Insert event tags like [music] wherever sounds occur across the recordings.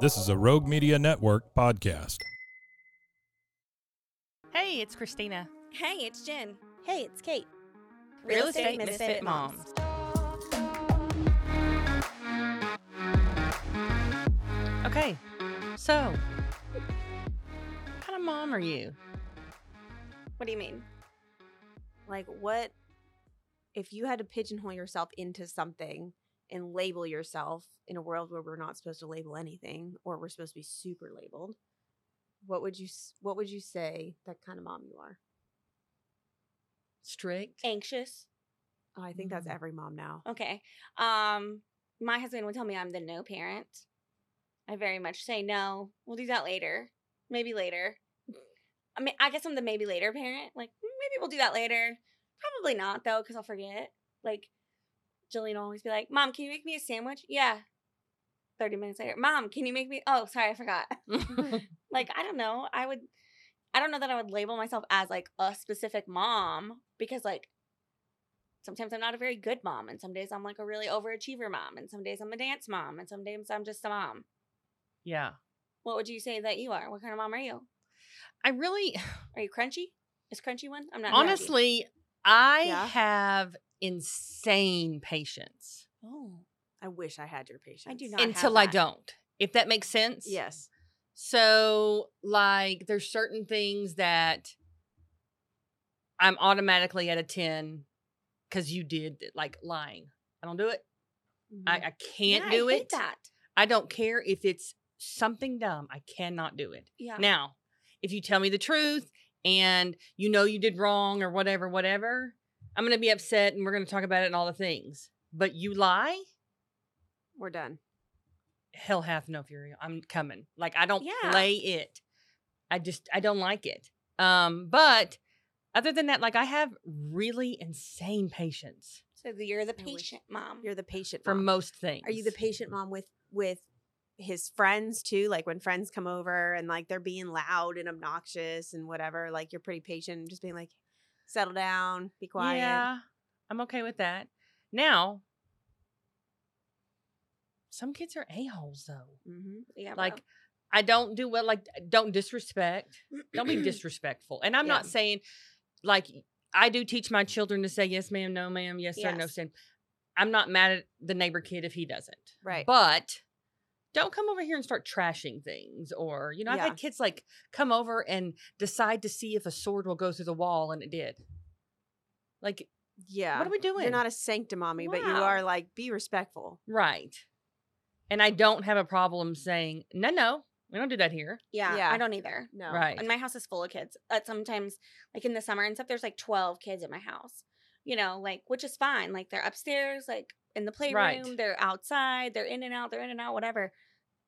This is a Rogue Media Network podcast. Hey, it's Christina. Hey, it's Jen. Hey, it's Kate. Real, Estate, Misfit, Moms. Okay, so what kind of mom are you? What do you mean? Like, what if you had to pigeonhole yourself into something and label yourself in a world where we're not supposed to label anything or we're supposed to be super labeled? What would you What would you say that kind of mom you are? Strict. Anxious. Oh, I think that's Mm. every mom now. Okay. Um, my husband would tell me I'm the no parent. I very much say no. We'll do that later. Maybe later. I mean, I guess I'm the maybe later parent. Like "Mm, maybe we'll do that later. Probably not though, because I'll forget. Like Jillian will always be like, "Mom, can you make me a sandwich?" Yeah. Thirty minutes later, Mom, can you make me? Oh, sorry, I forgot. [laughs] [laughs] like I don't know. I would. I don't know that I would label myself as like a specific mom because like sometimes I'm not a very good mom, and some days I'm like a really overachiever mom, and some days I'm a dance mom, and some days I'm just a mom. yeah. What would you say that you are? What kind of mom are you? I really, Are you crunchy? Is crunchy one? I'm not. crunchy. honestly, I Yeah. have insane patience Oh, I wish I had your patience. I do not. have until I don't. If that makes sense. Yes. So, like, there's certain things that I'm automatically at a 10 because you did, like, lying. I don't do it. I, mm-hmm. I can't Yeah, do I it. That. I don't care if it's something dumb. I cannot do it. Yeah. Now, if you tell me the truth and you know you did wrong or whatever, whatever, I'm going to be upset and we're going to talk about it and all the things. But you lie, We're done. hell hath no fury. I'm coming. Like I don't Yeah. play it. I just I don't like it. Um, but other than that, like I have really insane patience So the- you're the I wish- patient mom. You're the patient for mom. most things. Are you the patient mom with with his friends too? Like when friends come over and like they're being loud and obnoxious and whatever, like you're pretty patient and just being like, settle down, be quiet. Yeah, I'm okay with that. Now, some kids are a holes though. Mm-hmm. yeah. bro. Like I don't do well. Like don't disrespect. Don't be [clears throat] disrespectful. And I'm not saying like I do teach my children to say yes, ma'am, no, ma'am, yes, sir, no, Yes. sir. I'm not mad at the neighbor kid if he doesn't. Right. But don't come over here and start trashing things. Or, you know, I've Yeah. had kids like come over and decide to see if a sword will go through the wall, and it did. Like, yeah. what are we doing? You're not a sanctimommy, but you are like, be respectful. right. And I don't have a problem saying, no, no, we don't do that here. yeah, yeah. I don't either. No. Right. And my house is full of kids. Uh, sometimes, like in the summer and stuff, there's like 12 kids in my house, you know, like, which is fine. Like they're upstairs, like in the playroom, Right. they're outside, they're in and out, they're in and out, whatever.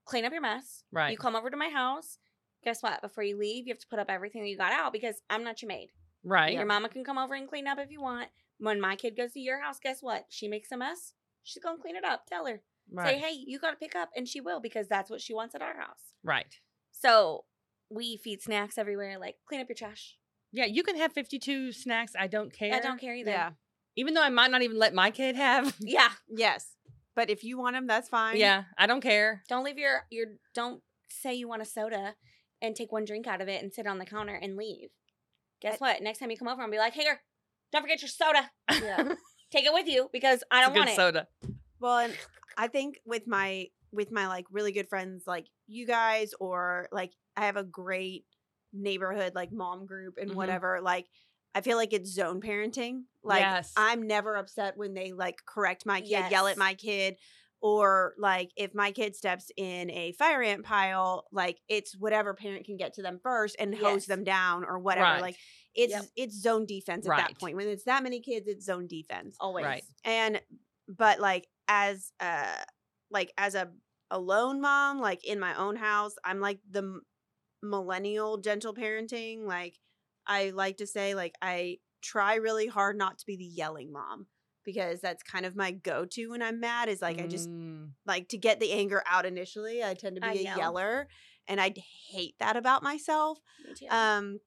Clean up your mess. Right. You come over to my house. Guess what? Before you leave, you have to put up everything that you got out because I'm not your maid. Right. Your mama can come over and clean up if you want. When my kid goes to your house, guess what? She makes a mess. She's going to clean it up. Tell her. Right. Say, hey, you got to pick up. And she will because that's what she wants at our house. Right. So we feed snacks everywhere. Like, clean up your trash. Yeah, you can have 52 snacks. I don't care. I don't care either. Yeah. Even though I might not even let my kid have. [laughs] Yeah. Yes. But if you want them, that's fine. yeah, I don't care. Don't leave your, your, don't say you want a soda and take one drink out of it and sit on the counter and leave. Guess what? Next time you come over, I'll be like, here, don't forget your soda. Yeah. [laughs] Take it with you because I don't good want it. soda. Well, and I think with my with my like really good friends like you guys or like I have a great neighborhood like mom group and Mhm. whatever like I feel like it's zone parenting. Like Yes. I'm never upset when they like correct my kid, yell at my kid or like if my kid steps in a fire ant pile, like it's whatever parent can get to them first and hose them down or whatever. Right. Like it's Yep. it's zone defense at Right. that point. When it's that many kids, it's zone defense Always. Right. and but like as uh like as a alone mom, like in my own house. I'm like the m- millennial gentle parenting. Like I like to say, like I try really hard not to be the yelling mom because that's kind of my go-to when I'm mad. Is like I just Mm. like to get the anger out initially. I tend to be I a yell. yeller, and I hate that about myself. Me too. Um,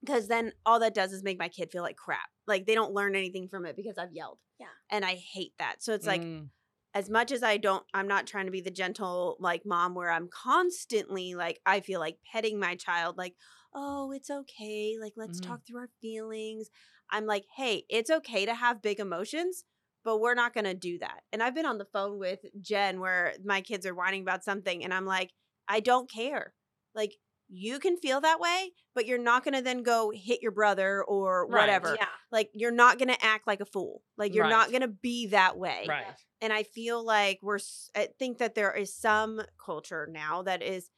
because then all that does is make my kid feel like crap. Like they don't learn anything from it because I've yelled. Yeah. and I hate that. So it's like Mm. as much as I don't, I'm not trying to be the gentle like mom where I'm constantly like, I feel like petting my child, like, oh, it's okay. Like, let's Mhm. talk through our feelings. I'm like, hey, it's okay to have big emotions, but we're not going to do that. And I've been on the phone with Jen where my kids are whining about something, and I'm like, I don't care. Like, you can feel that way, but you're not going to then go hit your brother or Right. whatever. yeah. Like, you're not going to act like a fool. Like, you're not going to be that way Right. and I feel like we're. I think that there is some culture now that is,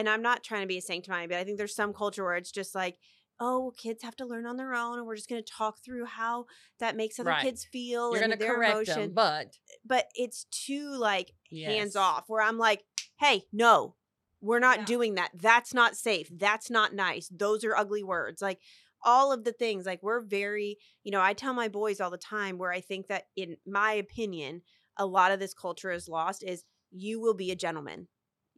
and I'm not trying to be a sanctimommy, but I think there's some culture where it's just like, oh, kids have to learn on their own, and we're just going to talk through how that makes other Right. kids feel You're and gonna their correct emotion. them, but but it's too like hands off, where I'm like, hey, no. We're not Yeah. doing that. That's not safe. That's not nice. Those are ugly words. Like all of the things. Like we're very, you know, I tell my boys all the time where I think that in my opinion, a lot of this culture is lost is you will be a gentleman.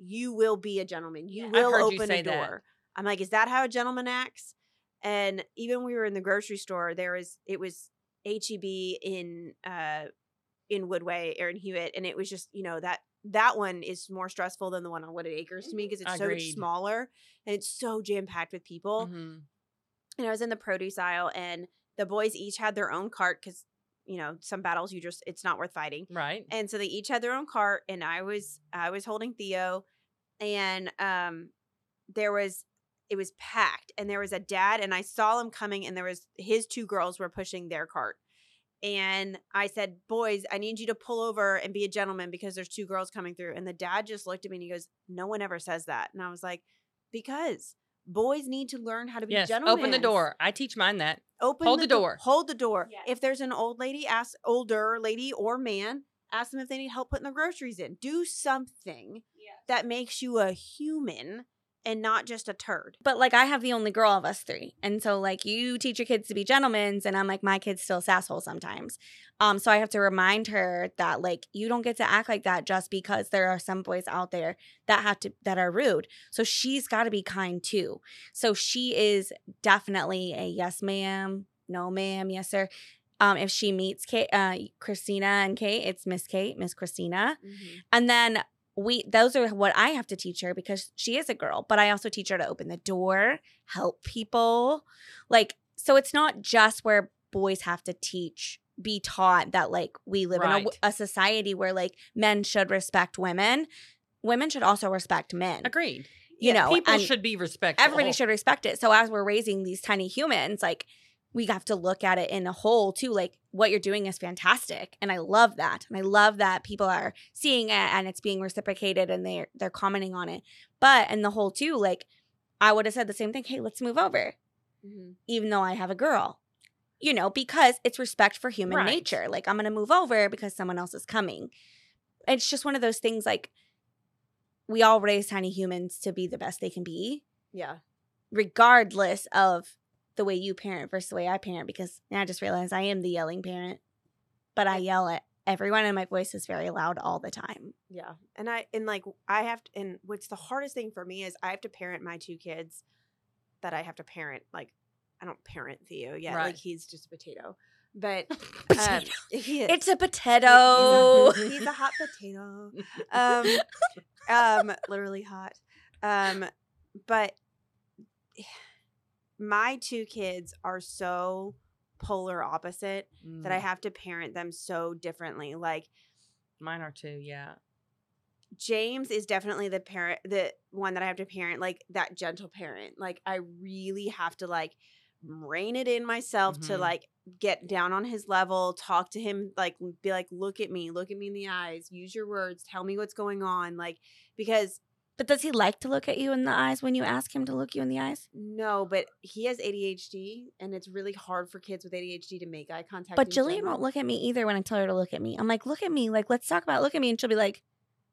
You will be a gentleman. You Yeah. Will you open say a that. door. I'm like, is that how a gentleman acts? And even when we were in the grocery store, there was it was HEB in uh in Woodway in Hewitt, and it was just you know that that one is more stressful than the one on Wooded Acres to me because it's so much smaller and it's so jam packed with people Mhm. and I was in the produce aisle, and the boys each had their own cart because you know some battles you just it's not worth fighting, right. and so they each had their own cart, and I was I was holding Theo, and um there was it was packed, and there was a dad, and I saw him coming, and there was his two girls were pushing their cart. And I said, Boys, I need you to pull over and be a gentleman because there's two girls coming through. And the dad just looked at me and he goes, No one ever says that. And I was like, Because boys need to learn how to be Yes. gentlemen. Open the door. I teach mine that. Open Hold the do- door. Hold the door. Yes. If there's an old lady, ask older lady or man, ask them if they need help putting their groceries in. Do something Yeah. that makes you a human and not just a turd. But like I have the only girl of us three. And so like you teach your kids to be gentlemen and I'm like my kid's still sasshole sometimes. Um so I have to remind her that like you don't get to act like that just because there are some boys out there that have to that are rude. So she's got to be kind too. So she is definitely a yes ma'am, no ma'am, yes sir. Um if she meets Kate uh Christina and Kate, it's Miss Kate, Miss Christina. And then we those are what I have to teach her because she is a girl, but I also teach her to open the door, help people. Like so it's not just where boys have to teach be taught that like we live in a, Right. a society where like men should respect women. Women should also respect men. Agreed. You know, People should be respected everybody should respect it. So as we're raising these tiny humans, like we have to look at it in a whole too. Like what you're doing is fantastic, and I love that, and I love that people are seeing it and it's being reciprocated and they're they're commenting on it. But in the whole too, like I would have said the same thing. Hey, let's move over, Mhm. even though I have a girl. You know, because it's respect for human Right. nature. Like I'm gonna move over because someone else is coming. It's just one of those things. Like we all raise tiny humans to be the best they can be Yeah. regardless of the way you parent versus the way I parent, because now I just realized I am the yelling parent, but I yell at everyone and my voice is very loud all the time. Yeah. And I and like I have to and what's the hardest thing for me is I have to parent my two kids that I have to parent like I don't parent Theo yet. Right. Like he's just a potato. But [laughs] um, Potato. he. It's a potato. He's [laughs] a, he's a hot potato. [laughs] Um, um, literally hot. Um, but my two kids are so polar opposite that I Mm, have to parent them so differently. Like Mine are too. Yeah. James is definitely the parent, the one that I have to parent, like that gentle parent. Like I really have to like rein it in myself to Mhm. like get down on his level, talk to him, like be like, look at me, look at me in the eyes, use your words, tell me what's going on. Like because but does he like to look at you in the eyes when you ask him to look you in the eyes? no, but he has ADHD and it's really hard for kids with ADHD to make eye contact. But Jillian won't look at me either when I tell her to look at me. I'm like, look at me, like let's talk about it. look at me, and she'll be like,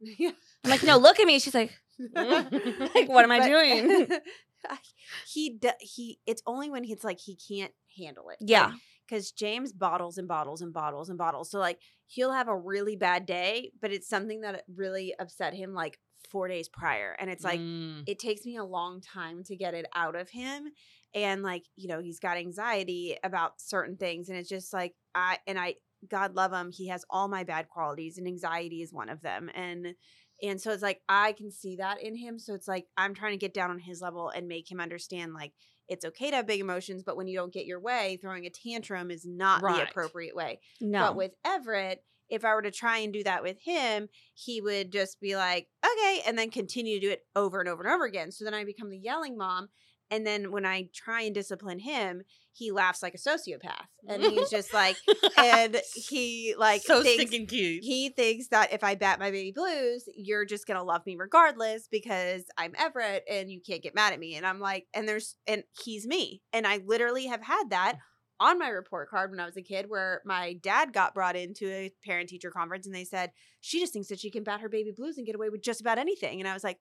Yeah. I'm like, no, look at me. She's like, [laughs] [laughs] like, what am I But- doing? [laughs] he d- he. It's only when he's like he can't handle it. Yeah. because James bottles and bottles and bottles and bottles. So like he'll have a really bad day, but it's something that really upset him like four days prior, and it's like Mm. it takes me a long time to get it out of him and like you know he's got anxiety about certain things and it's just like i and i god love him he has all my bad qualities and anxiety is one of them and and so it's like i can see that in him so it's like i'm trying to get down on his level and make him understand like it's okay to have big emotions but when you don't get your way throwing a tantrum is not the appropriate way No. but with Everett, if I were to try and do that with him, he would just be like, okay, and then continue to do it over and over and over again. So then I become the yelling mom. And then when I try and discipline him, he laughs like a sociopath. And he's just like, and [laughs] he like so thinks, stinking cute. he thinks that if I bat my baby blues, you're just gonna love me regardless because I'm Everett and you can't get mad at me. And I'm like, and there's and he's me. And I literally have had that on my report card when I was a kid where my dad got brought into a parent teacher conference and they said, She just thinks that she can bat her baby blues and get away with just about anything. And I was like,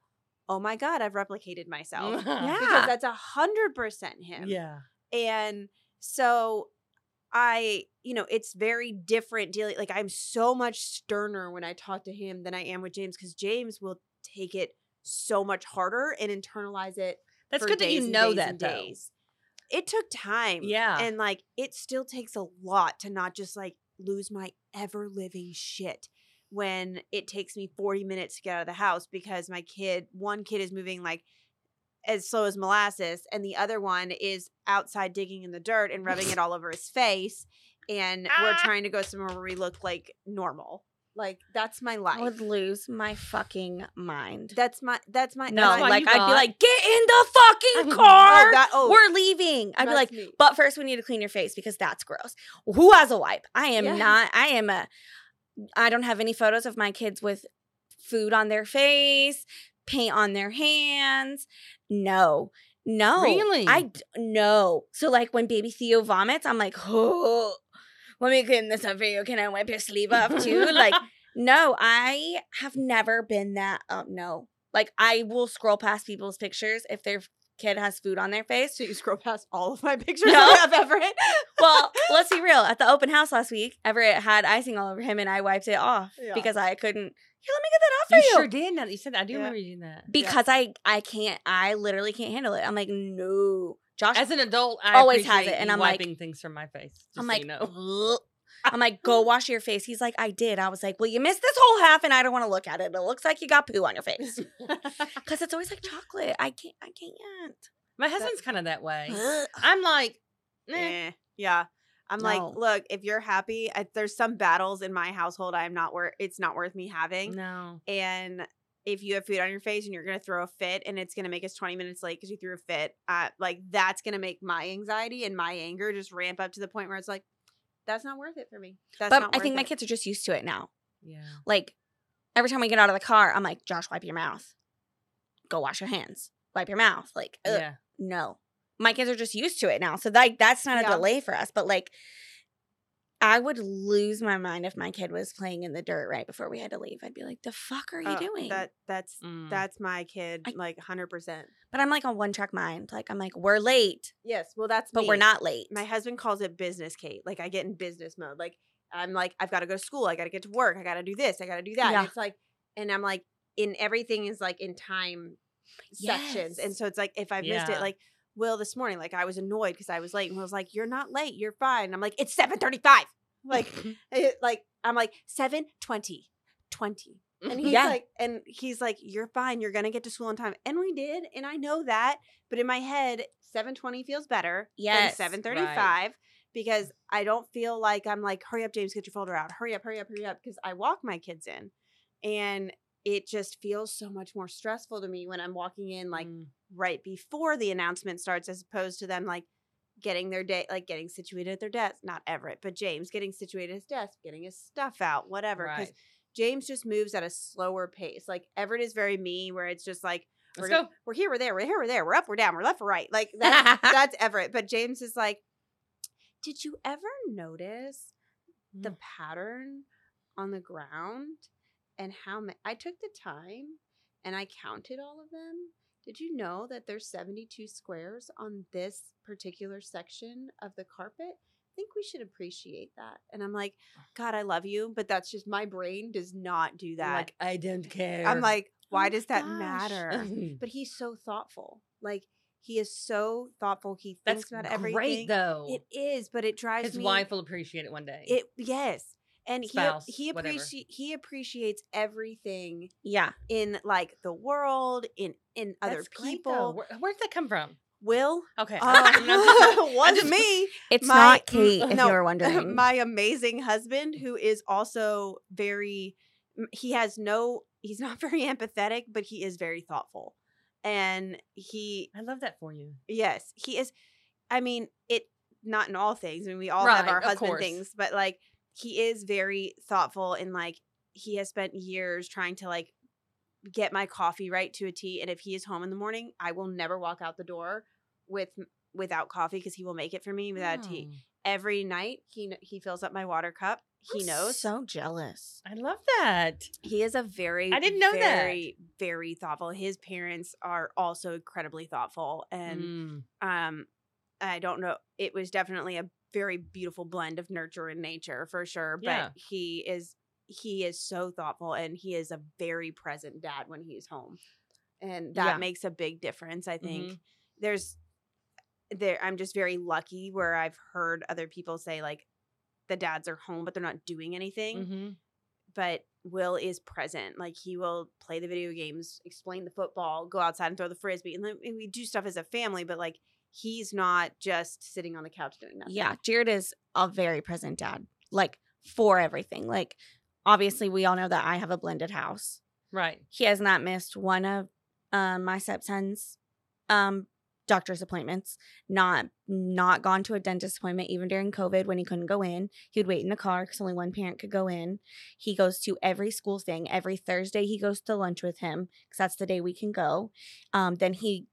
Oh my God, I've replicated myself. [laughs] yeah. Because that's a hundred percent him. yeah. And so I, you know, it's very different dealing. Like I'm so much sterner when I talk to him than I am with James because James will take it so much harder and internalize it. That's for good that you know that though. days. It took time. Yeah. And like it still takes a lot to not just like lose my ever living shit when it takes me 40 minutes to get out of the house because my kid, one kid is moving like as slow as molasses, and the other one is outside digging in the dirt and rubbing it [laughs] all over his face. And we're Ah. trying to go somewhere where we look like normal. Like that's my life. I would lose my fucking mind. That's my that's my no, like I'd be like, get in the fucking [laughs] Oh, car. that- oh, We're leaving. I'd be like, me. but first we need to clean your face because that's gross. Who has a wipe? I am Yeah. not. I am a. I don't have any photos of my kids with food on their face, paint on their hands. No, no. Really? I d- no. So like when baby Theo vomits, I'm like, oh, let me clean this up for you. Can I wipe your sleeve off too? like, [laughs] no, I have never been that. Oh no. Like I will scroll past people's pictures if their kid has food on their face. so you scroll past all of my pictures No. of Everett. [laughs] well, let's be real. At the open house last week, Everett had icing all over him, and I wiped it off Yeah. because I couldn't. Here, let me get that off for You you. sure did. Now that you said that, I do Yeah. remember you doing that. Because I, I can't. I literally can't handle it. I'm like, no. Josh, As an adult, I Always has it, and I'm like- wiping things from my face. Just I'm so like, you know. [laughs] I'm like, go wash your face. He's like, I did. I was like, well, you missed this whole half, and I don't want to look at it. It looks like you got poo on your face [laughs] because it's always like chocolate. I can't. I can't. My husband's kind of that way. I'm like, eh. Eh, yeah. I'm like, look, if you're happy, I, there's some battles in my household I'm not worth. It's not worth me having. no. And if you have food on your face and you're gonna throw a fit and it's gonna make us 20 minutes late because you threw a fit, uh, like that's gonna make my anxiety and my anger just ramp up to the point where it's like, that's not worth it for me. That's But not I think worth my kids are just used to it now. Yeah. Like every time we get out of the car, I'm like, Josh, wipe your mouth. Go wash your hands. Wipe your mouth. Like, ugh, Yeah. no. My kids are just used to it now. So like that's not a delay for us. But like I would lose my mind if my kid was playing in the dirt right before we had to leave. I'd be like, the fuck are you Uh, doing? That that's Mm. that's my kid, I- like 100. percent but I'm like on one track mind. Like I'm like, we're late, Yes, well that's but we're not late. my husband calls it business Kate. Like I get in business mode. Like I'm like, I've got to go to school. I got to get to work. I got to do this. I got to do that. Yeah. It's like, and I'm like, in everything is like in time sections. And so it's like, if I missed it, like Will this morning, like I was annoyed because I was late. And I was like, you're not late. You're fine. And I'm like, it's 735. Like, it, [laughs] eh, like I'm like 720, 20. Mm, and he's Yeah. like, and he's like, you're fine. You're gonna get to school on time, and we did, and I know that. But in my head, seven twenty feels better Yes, than seven thirty five because I don't feel like I'm like, hurry up, James, get your folder out. Hurry up, hurry up, hurry up, because I walk my kids in, and it just feels so much more stressful to me when I'm walking in like Mm. right before the announcement starts, as opposed to them like getting their day, like getting situated at their desk. Not Everett, but James getting situated at his desk, getting his stuff out, whatever. Because Right. James just moves at a slower pace. Like Everett is very me, where it's just like Let's we're, go. we're here, we're there, we're here, we're there, we're up, we're down, we're left, we're right. Like [laughs] that's that's Everett. But James is like, did you ever notice the Mm. pattern on the ground? And how many I took the time and I counted all of them. Did you know that there's 72 squares on this particular section of the carpet? I think we should appreciate that. And I'm like, God, I love you, but that's just my brain does not do that. Like I don't care. I'm like, why my does that gosh. matter? [laughs] but he's so thoughtful. Like he is so thoughtful. He that's thinks about great everything. Great though. It is, but it drives His me. wife will appreciate it one day. It yes, and Spouse, he he whatever. appreciate he appreciates everything Yeah. in like the world, in in other That's people. Where, where'd that come from? Will Okay. uh, [laughs] [laughs] was me. [laughs] It's My- not Kate, if no, you were wondering. my amazing husband, who is also very, he has no, he's not very empathetic, but he is very thoughtful, and he I love that for you. Yes, he is. I mean, it not in all things. I mean, we all have our husband things, but like he is very thoughtful and like he has spent years trying to like get my coffee right to a T. And if he is home in the morning, I will never walk out the door with without coffee because he will make it for me without a tea. Every night he he fills up my water cup. He I'm knows. So jealous. I love that. He is a very I didn't know that. very very thoughtful. His parents are also incredibly thoughtful and Mm. um i don't know it was definitely a very beautiful blend of nurture and nature for sure but Yeah. he is he is so thoughtful and he is a very present dad when he's home and that Yeah. makes a big difference i think Mhm. there's there i'm just very lucky where i've heard other people say like the dads are home but they're not doing anything Mhm. but Will is present. Like he will play the video games, explain the football, go outside and throw the frisbee, and and we do stuff as a family. But like he's not just sitting on the couch doing nothing. Yeah, Jared is a very present dad, like for everything. Like, obviously, we all know that I have a blended house. Right. He has not missed one of um, my stepson's um, doctor's appointments. Not not gone to a dentist appointment even during COVID when he couldn't go in. He would wait in the car because only one parent could go in. He goes to every school thing. Every Thursday he goes to lunch with him because that's the day we can go. Um, then he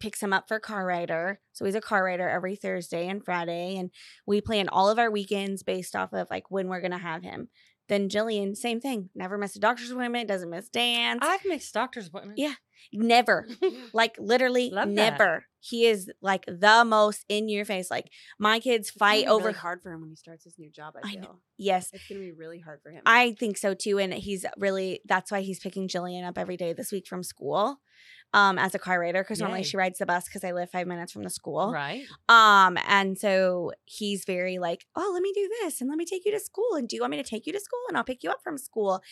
picks him up for car rider. So he's a car rider every Thursday and Friday. And we plan all of our weekends based off of like when we're gonna have him. Then Jillian, same thing. Never miss a doctor's appointment, doesn't miss dance. I've missed doctor's appointments. Yeah. Never. [laughs] Like literally Love that. never. He is like the most in your face. Like my kids It's fight be over really hard for him when he starts his new job. I I feel know. Yes. it's gonna be really hard for him. I think so too. And he's really that's why he's picking Jillian up every day this week from school. Um, as a car rider, because normally she rides the bus because I live five minutes from the school. Right. Um, and so he's very like, oh, let me do this and let me take you to school. And do you want me to take you to school? And I'll pick you up from school.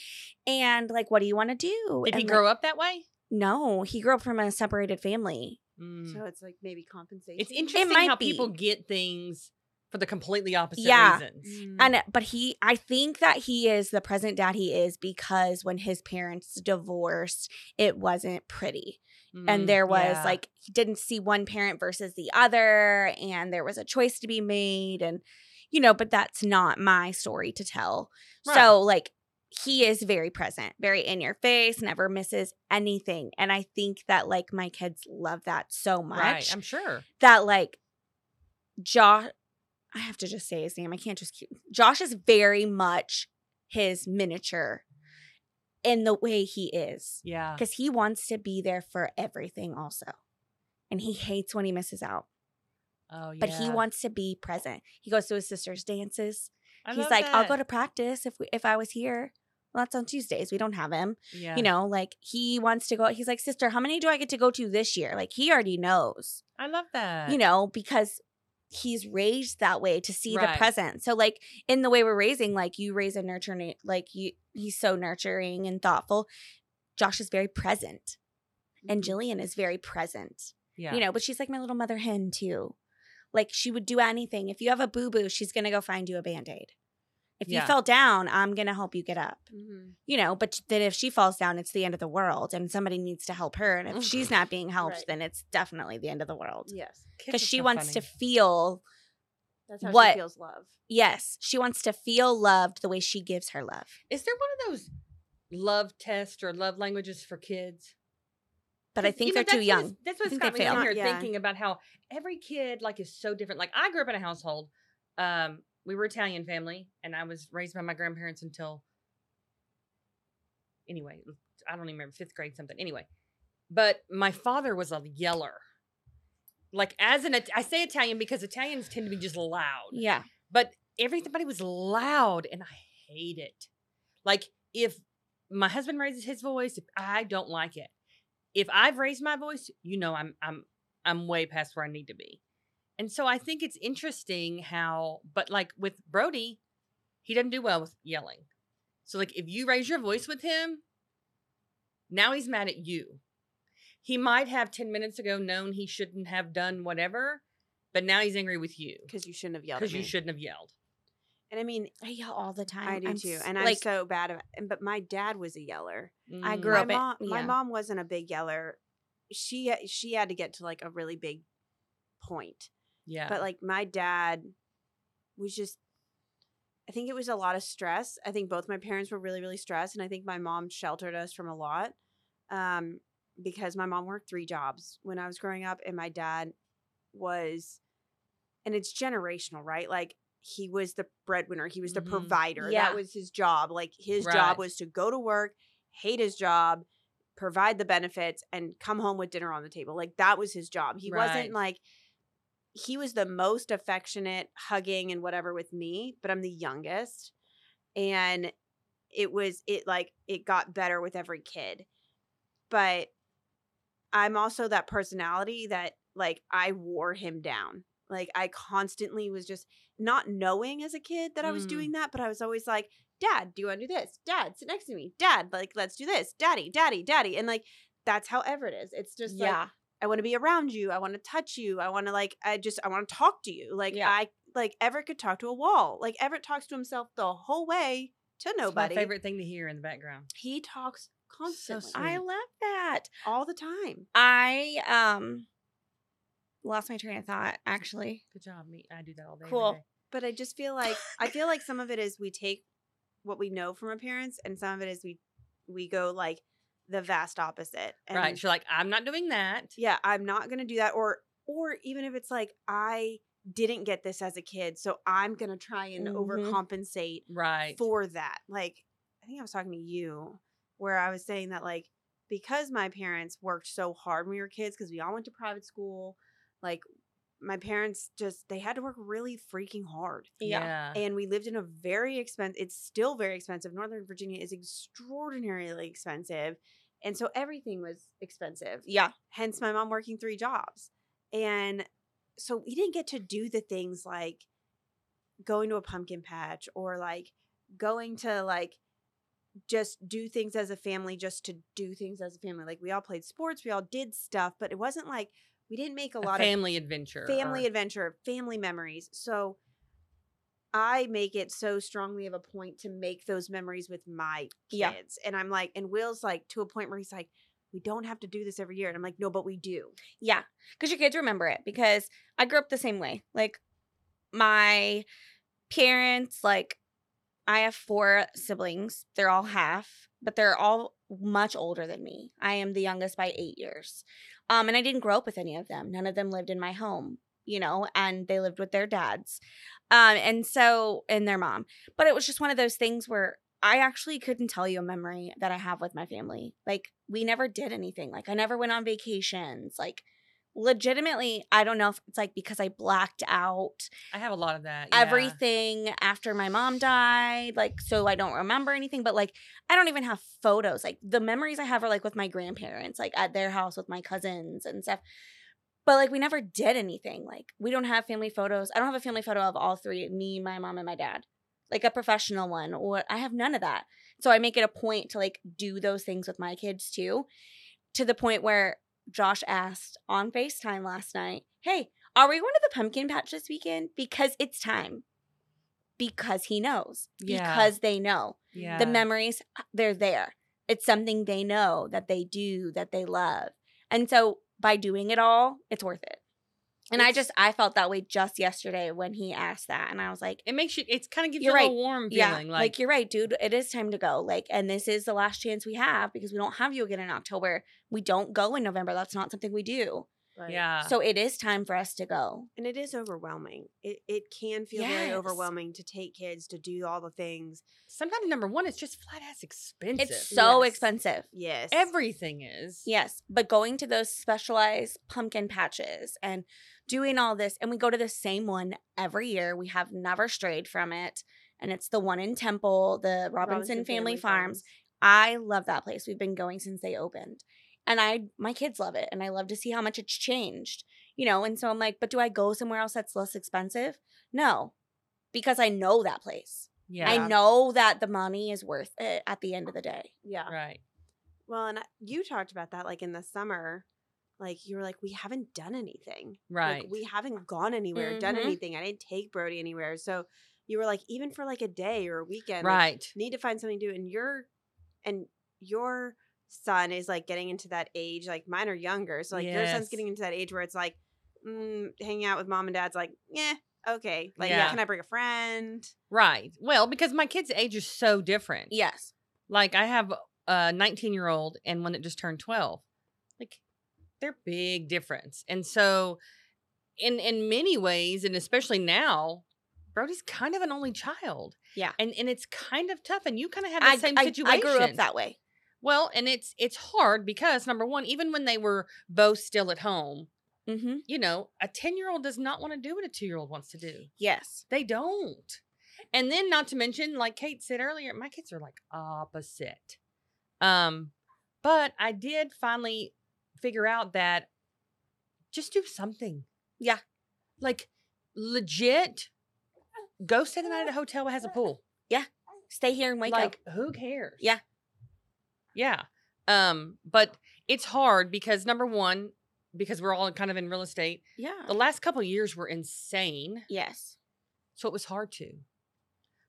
And like, what do you want to do? Did he And, like, grow up that way? No, he grew up from a separated family. Mm. so it's like maybe compensation. It's interesting might how be. people get things for the completely opposite Yeah. reasons. Mm. And but he I think that he is the present dad he is because when his parents divorced, it wasn't pretty. Mm, and there was yeah. like he didn't see one parent versus the other and there was a choice to be made and you know but that's not my story to tell Right. so like he is very present very in your face never misses anything and i think that like my kids love that so much right. I'm sure. that like josh i have to just say his name i can't just keep josh is very much his miniature in the way he is Yeah. because he wants to be there for everything also and he hates when he misses out. Oh yeah. but he wants to be present. He goes to his sister's dances. I he's like i'll go to practice if we, if i was here. Well that's on tuesdays. We don't have him. Yeah. you know like he wants to go he's like sister how many do i get to go to this year? Like he already knows. I love that. you know because he's raised that way to see the present. So like in the way we're raising like you raise a nurturing like you he's so nurturing and thoughtful. Josh is very present and Mhm. jillian is very present Yeah. you know but she's like my little mother hen too. Like she would do anything. If you have a boo-boo she's gonna go find you a band-aid if Yeah. you fell down i'm gonna help you get up Mhm. you know but then if she falls down it's the end of the world and somebody needs to help her and if she's not being [laughs] helped Right. then it's definitely the end of the world Yes, because she so wants to feel that's how What- she feels love. yes she wants to feel loved the way she gives her love Is there one of those love tests or love languages for kids? but I think you know, they're too that's what young That's I what's think got me fail. in here Yeah. thinking about how every kid like is so different. Like I grew up in a household. Um, we were Italian family, and I was raised by my grandparents until anyway, I don't even remember fifth grade something. Anyway, but my father was a yeller. Like as an I say Italian because Italians tend to be just loud. Yeah. But everybody was loud and I hate it. Like if my husband raises his voice, I don't like it. If I've raised my voice, you know I'm I'm I'm way past where I need to be. And so I think it's interesting how but like with Brody, he doesn't do well with yelling. So like if you raise your voice with him, now he's mad at you. He might have 10 minutes ago known he shouldn't have done whatever, but now he's angry with you because you shouldn't have yelled. because you me. shouldn't have yelled. And I mean, I yell all the time. I do I'm too, s- and I'm so bad. At, and- but my dad was a yeller. I Mm. grew my up it- mom, my yeah. mom wasn't a big yeller. She she had to get to like a really big point. Yeah. But like my dad was just I think it was a lot of stress. I think both my parents were really really stressed and I think my mom sheltered us from a lot. Um because my mom worked three jobs when I was growing up and my dad was and it's generational, right? Like he was the breadwinner, he was the Mhm. provider. Yeah. That was his job. Like his Right. job was to go to work, hate his job, provide the benefits and come home with dinner on the table. Like that was his job. He Right. wasn't like he was the most affectionate, hugging and whatever with me, but I'm the youngest. And it was it like it got better with every kid. But I'm also that personality that like I wore him down. Like I constantly was just not knowing as a kid that I was Mm. doing that, but I was always like, Dad, do you want to do this? Dad, sit next to me. Dad, like let's do this. Daddy, daddy, daddy. And like that's how Everett is. It's just like yeah. I want to be around you. I want to touch you. I want to like I just I want to talk to you. Like Yeah. I like Everett could talk to a wall. Like Everett talks to himself the whole way to It's my nobody. favorite thing to hear in the background. He talks constantly sweet. I love that. all the time. I um lost my train of thought actually. Good job. Me, I do that all day. every Cool. day. But I just feel like I feel like some of it is we take what we know from our parents, and some of it is we we go like the vast opposite. And right. You're like, I'm not doing that. yeah, I'm not gonna do that. Or or even if it's like I didn't get this as a kid, so I'm gonna try and Mhm. overcompensate Right. for that. Like, I think I was talking to you where I was saying that, like, because my parents worked so hard when we were kids, because we all went to private school, like, my parents just, they had to work really freaking hard. yeah. And we lived in a very expensive, it's still very expensive. Northern Virginia is extraordinarily expensive. And so everything was expensive Yeah. hence my mom working three jobs. And so we didn't get to do the things like going to a pumpkin patch or like going to like just do things as a family just to do things as a family. Like we all played sports, we all did stuff, but it wasn't like we didn't make a, A lot family adventure. of family or- adventure, family memories. So I make it so strongly of a point to make those memories with my Yeah. kids. And I'm like, and Will's like to a point where he's like, we don't have to do this every year. And I'm like, no, but we do. Yeah, because your kids remember it. Because I grew up the same way. Like my parents, like I have four siblings. They're all half, but they're all much older than me. I am the youngest by eight years. Um, and I didn't grow up with any of them. None of them lived in my home, you know, and they lived with their dads. Um, and so and their mom. But it was just one of those things where I actually couldn't tell you a memory that I have with my family. Like we never did anything. Like I never went on vacations. Like legitimately, I don't know if it's like because I blacked out I have a lot of that. yeah. everything after my mom died. Like so I don't remember anything, but like I don't even have photos. Like the memories I have are like with my grandparents, like at their house with my cousins and stuff. But like we never did anything. Like we don't have family photos. I don't have a family photo of all three, me, my mom, and my dad. Like a professional one, or I have none of that. So I make it a point to like do those things with my kids too. To the point where Josh asked on FaceTime last night, Hey, are we going to the pumpkin patch this weekend? Because it's time. Because he knows. Yeah. Because they know. Yeah. The memories, uh, they're there. It's something they know that they do, that they love. And so by doing it all, it's worth it. And I just I felt that way just yesterday when he asked that. And I was like, It makes you. It's kind of gives You're a right. little warm yeah, feeling. like, like, you're right, dude. It is time to go. Like, and this is the last chance we have because we don't have you again in October. We don't go in November. That's not something we do. Right. Yeah. So it is time for us to go. And it is overwhelming. It it can feel very overwhelming to take kids to do all the things. Sometimes number one, it's just flat ass expensive. It's so Yes. expensive. Yes. everything is. Yes, but going to those specialized pumpkin patches and doing all this, and we go to the same one every year. We have never strayed from it, and it's the one in Temple, the Robinson, Family, Farms. I love that place. We've been going since they opened. And I my kids love it and I love to see how much it's changed. You know, and so I'm like, but do I go somewhere else that's less expensive? No. Because I know that place. Yeah. I know that the money is worth it at the end of the day. Yeah. Right. Well, and you talked about that like in the summer. Like you were like, we haven't done anything. Right. Like, we haven't gone anywhere, done Mhm. anything. I didn't take Brody anywhere. So you were like, even for like a day or a weekend, like, right. need to find something to do. And your and your son is like getting into that age. Like mine are younger, so like your son's getting into that age where it's like mm, hanging out with mom and dad's like, yeah, okay. Like. Yeah. can I bring a friend? Right. Well, because my kids' age is so different. Yes. Like I have a 19 year old and one that just turned 12. Like they're big difference. And so in in many ways, and especially now, Brody's kind of an only child. Yeah. And and it's kind of tough. And you kind of have the I, same I, situation. I grew up that way. Well, and it's it's hard because number one, even when they were both still at home, Mm-hmm. you know, a 10 year old does not want to do what a two year old wants to do. Yes. They don't. And then not to mention, like Kate said earlier, my kids are like opposite. Um, but I did finally figure out that just do something. Yeah. Like legit go stay the night at a hotel that has a pool. Yeah. Stay here and wake like up. who cares? Yeah. Yeah. Um, but it's hard because number one, because we're all kind of in real estate, Yeah. the last couple of years were insane. Yes. So it was hard to.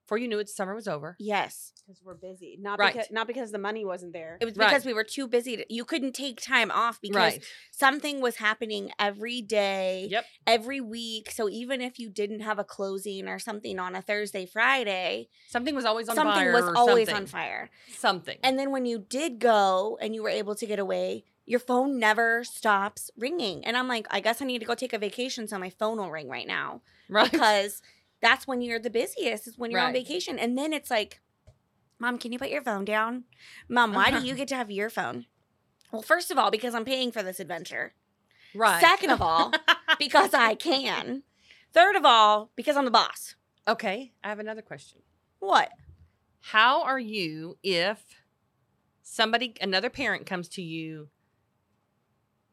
Before you knew it, summer was over. Yes. Because we're busy, not Right. because not because the money wasn't there. It was Right. because we were too busy. To, you couldn't take time off because Right. something was happening every day, Yep. every week. So even if you didn't have a closing or something on a Thursday, Friday, Something was always on something fire. was or always something. on fire. Something. And then when you did go and you were able to get away, your phone never stops ringing. And I'm like, I guess I need to go take a vacation so my phone will ring right now. right. Because that's when you're the busiest, is when you're on vacation. And then it's like, Mom, can you put your phone down? Mom, why do uh-huh. you get to have your phone? Well, first of all, because I'm paying for this adventure. right. Second of all, because I can. Third of all, because I'm the boss. okay, I have another question. What? How are you if somebody, another parent comes to you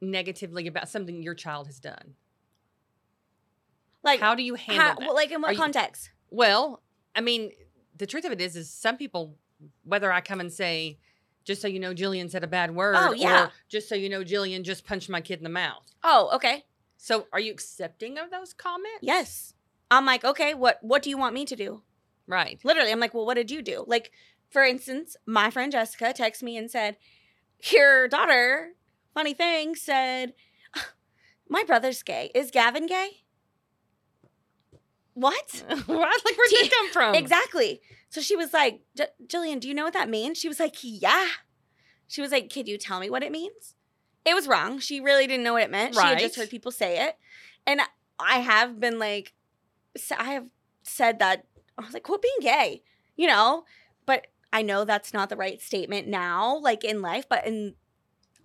negatively about something your child has done? Like, How do you handle how, that? like in Are what you- context? Well, I mean, the truth of it is, is some people, whether I come and say, just so you know, Jillian said a bad word, Oh, yeah. or just so you know, Jillian just punched my kid in the mouth. Oh, okay. So, are you accepting of those comments? Yes. I'm like, okay, what what do you want me to do? Right. Literally, I'm like, well, what did you do? Like, for instance, my friend Jessica texted me and said, Your daughter, funny thing, said, [laughs] My brother's gay. Is Gavin gay? What? [laughs] what? Like, where'd that come from? Exactly. So she was like, "J- Jillian, do you know what that means? She was like, Yeah. She was like, Could you tell me what it means? It was wrong. She really didn't know what it meant. She had just heard people say it. And I have been like, I have said that. I was like, quit being gay, you know? But I know that's not the right statement now, like in life, but in,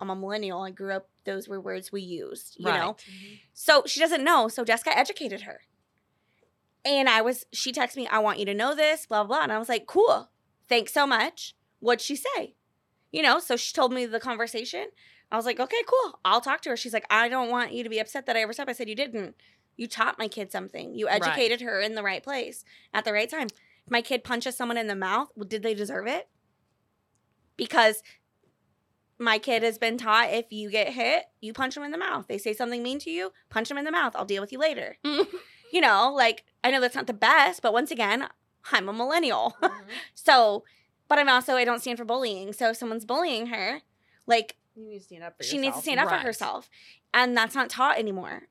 I'm a millennial. I grew up, those were words we used, you know? Right. Mm-hmm. So she doesn't know. So Jessica educated her. And I was, she texted me, I want you to know this, blah, blah. And I was like, cool. Thanks so much. What'd she say? You know, so she told me the conversation. I was like, okay, cool. I'll talk to her. She's like, I don't want you to be upset that I ever stopped. I said, you didn't. You taught my kid something. You Right. educated her in the right place at the right time. If my kid punches someone in the mouth, well, did they deserve it? Because my kid has been taught if you get hit, you punch them in the mouth. They say something mean to you, punch them in the mouth. I'll deal with you later. [laughs] you know, like I know that's not the best, but once again, I'm a millennial. [laughs] Mm-hmm. so, but I'm also I don't stand for bullying. So if someone's bullying her, like You need to stand up for she needs to stand up Right. for herself. And that's not taught anymore.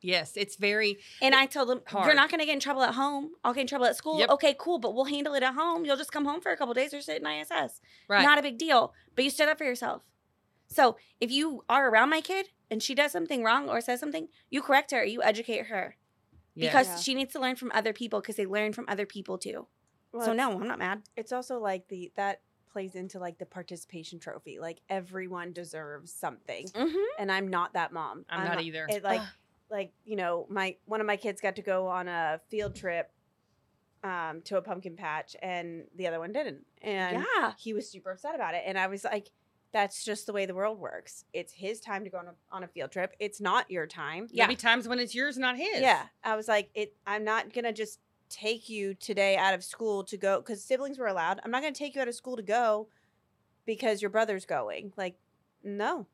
Yes, it's very And I told them, Hard. you're not going to get in trouble at home. I'll get in trouble at school. Yep. Okay, cool, but we'll handle it at home. You'll just come home for a couple days or sit in ISS. right. Not a big deal. But you stood up for yourself. So if you are around my kid and she does something wrong or says something, you correct her, you educate her Yes. because Yeah. she needs to learn from other people because they learn from other people too. Well, so no, I'm not mad. it's also like the that plays into like the participation trophy. Like everyone deserves something, Mm-hmm. and I'm not that mom. I'm not either. It, like [sighs] like you know my one of my kids got to go on a field trip um to a pumpkin patch and the other one didn't and yeah. he was super upset about it and i was like that's just the way the world works. It's his time to go on a, on a field trip. It's not your time. There'll be times when it's yours, not his. yeah. I was like it i'm not gonna just take you today out of school to go because siblings were allowed. I'm not gonna take you out of school to go because your brother's going. Like no.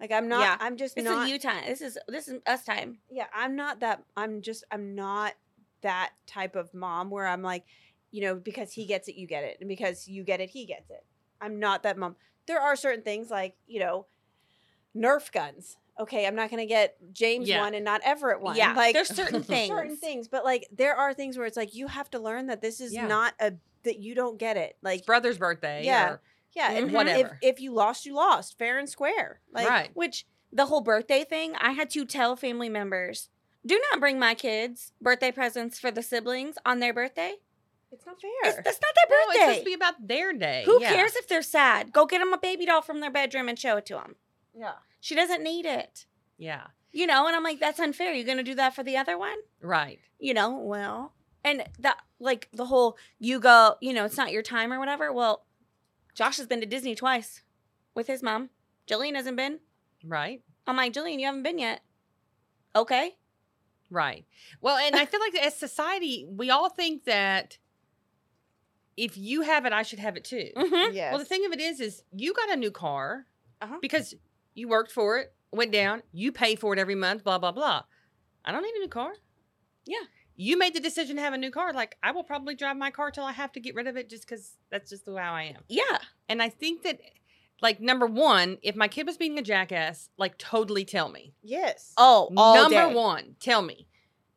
Like i'm not Yeah. i'm just This not is you time. This is this is us time. yeah i'm not that i'm just i'm not that type of mom where i'm like you know because he gets it you get it and because you get it he gets it. I'm not that mom there are certain things like you know nerf guns okay i'm not going to get james Yeah. one and not everett one Yeah, like there's certain [laughs] things. certain things but like there are things where it's like you have to learn that this is Yeah. not a that you don't get it like It's brother's birthday. Yeah. or- yeah and Mhm. if, Whatever. if you lost you lost fair and square like right. Which the whole birthday thing, I had to tell family members, do not bring my kids birthday presents for the siblings on their birthday. It's not It's, fair that's not their No, it's birthday. supposed to be about their day. Who Yeah. cares if they're sad? Go get them a baby doll from their bedroom and show it to them. yeah She doesn't need it. Yeah. You know, and I'm like, that's unfair. You're gonna do that for the other one? Right. You know, well, and that like the whole you go, you know, it's not your time or whatever. Well, Josh has been to Disney twice with his mom. Jillian hasn't been. Right. I'm like, Jillian, you haven't been yet. Okay. Right. Well, and I feel like as society, we all think that if you have it, I should have it too. Mm-hmm. yes Well, the thing of it is, is you got a new car Uh-huh. because you worked for it, went down, you pay for it every month, blah blah blah. I don't need a new car. Yeah. You made the decision to have a new car. Like I will probably drive my car till I have to get rid of it, just because that's just the way I am. Yeah. And I think that, like number one, if my kid was being a jackass, like totally tell me. yes Oh, all Number day. one, tell me.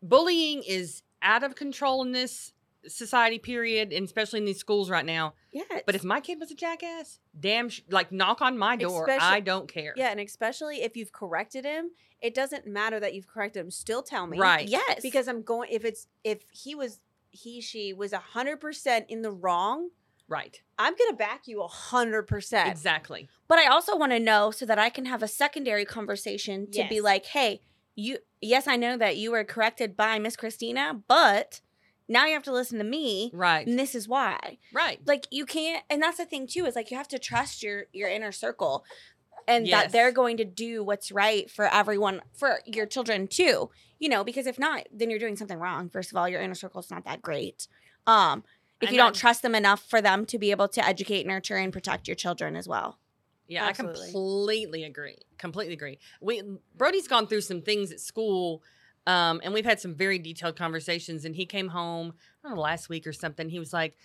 Bullying is out of control in this society period, and especially in these schools right now. Yeah. But if my kid was a jackass, damn, sh- like knock on my door. Especially- I don't care. Yeah, and especially if you've corrected him, it doesn't matter that you've corrected him. Still tell me, Right. yes, Because I'm going. If it's if he was he she was a hundred percent in the wrong, Right. I'm gonna back you a hundred percent. Exactly. But I also want to know so that I can have a secondary conversation to be like, hey, you, yes, I know that you were corrected by Miss Christina, but now you have to listen to me, Right. and this is why. Right. Like you can't, and that's the thing too is like you have to trust your your inner circle, and Yes. that they're going to do what's right for everyone, for your children too. You know, because if not, then you're doing something wrong. First of all, your inner circle is not that great. Um, if And you don't I'm- trust them enough for them to be able to educate, nurture, and protect your children as well. Yeah, Absolutely. I completely agree. Completely agree. We Brody's gone through some things at school, um, and we've had some very detailed conversations. And he came home, I don't know, last week or something. He was like,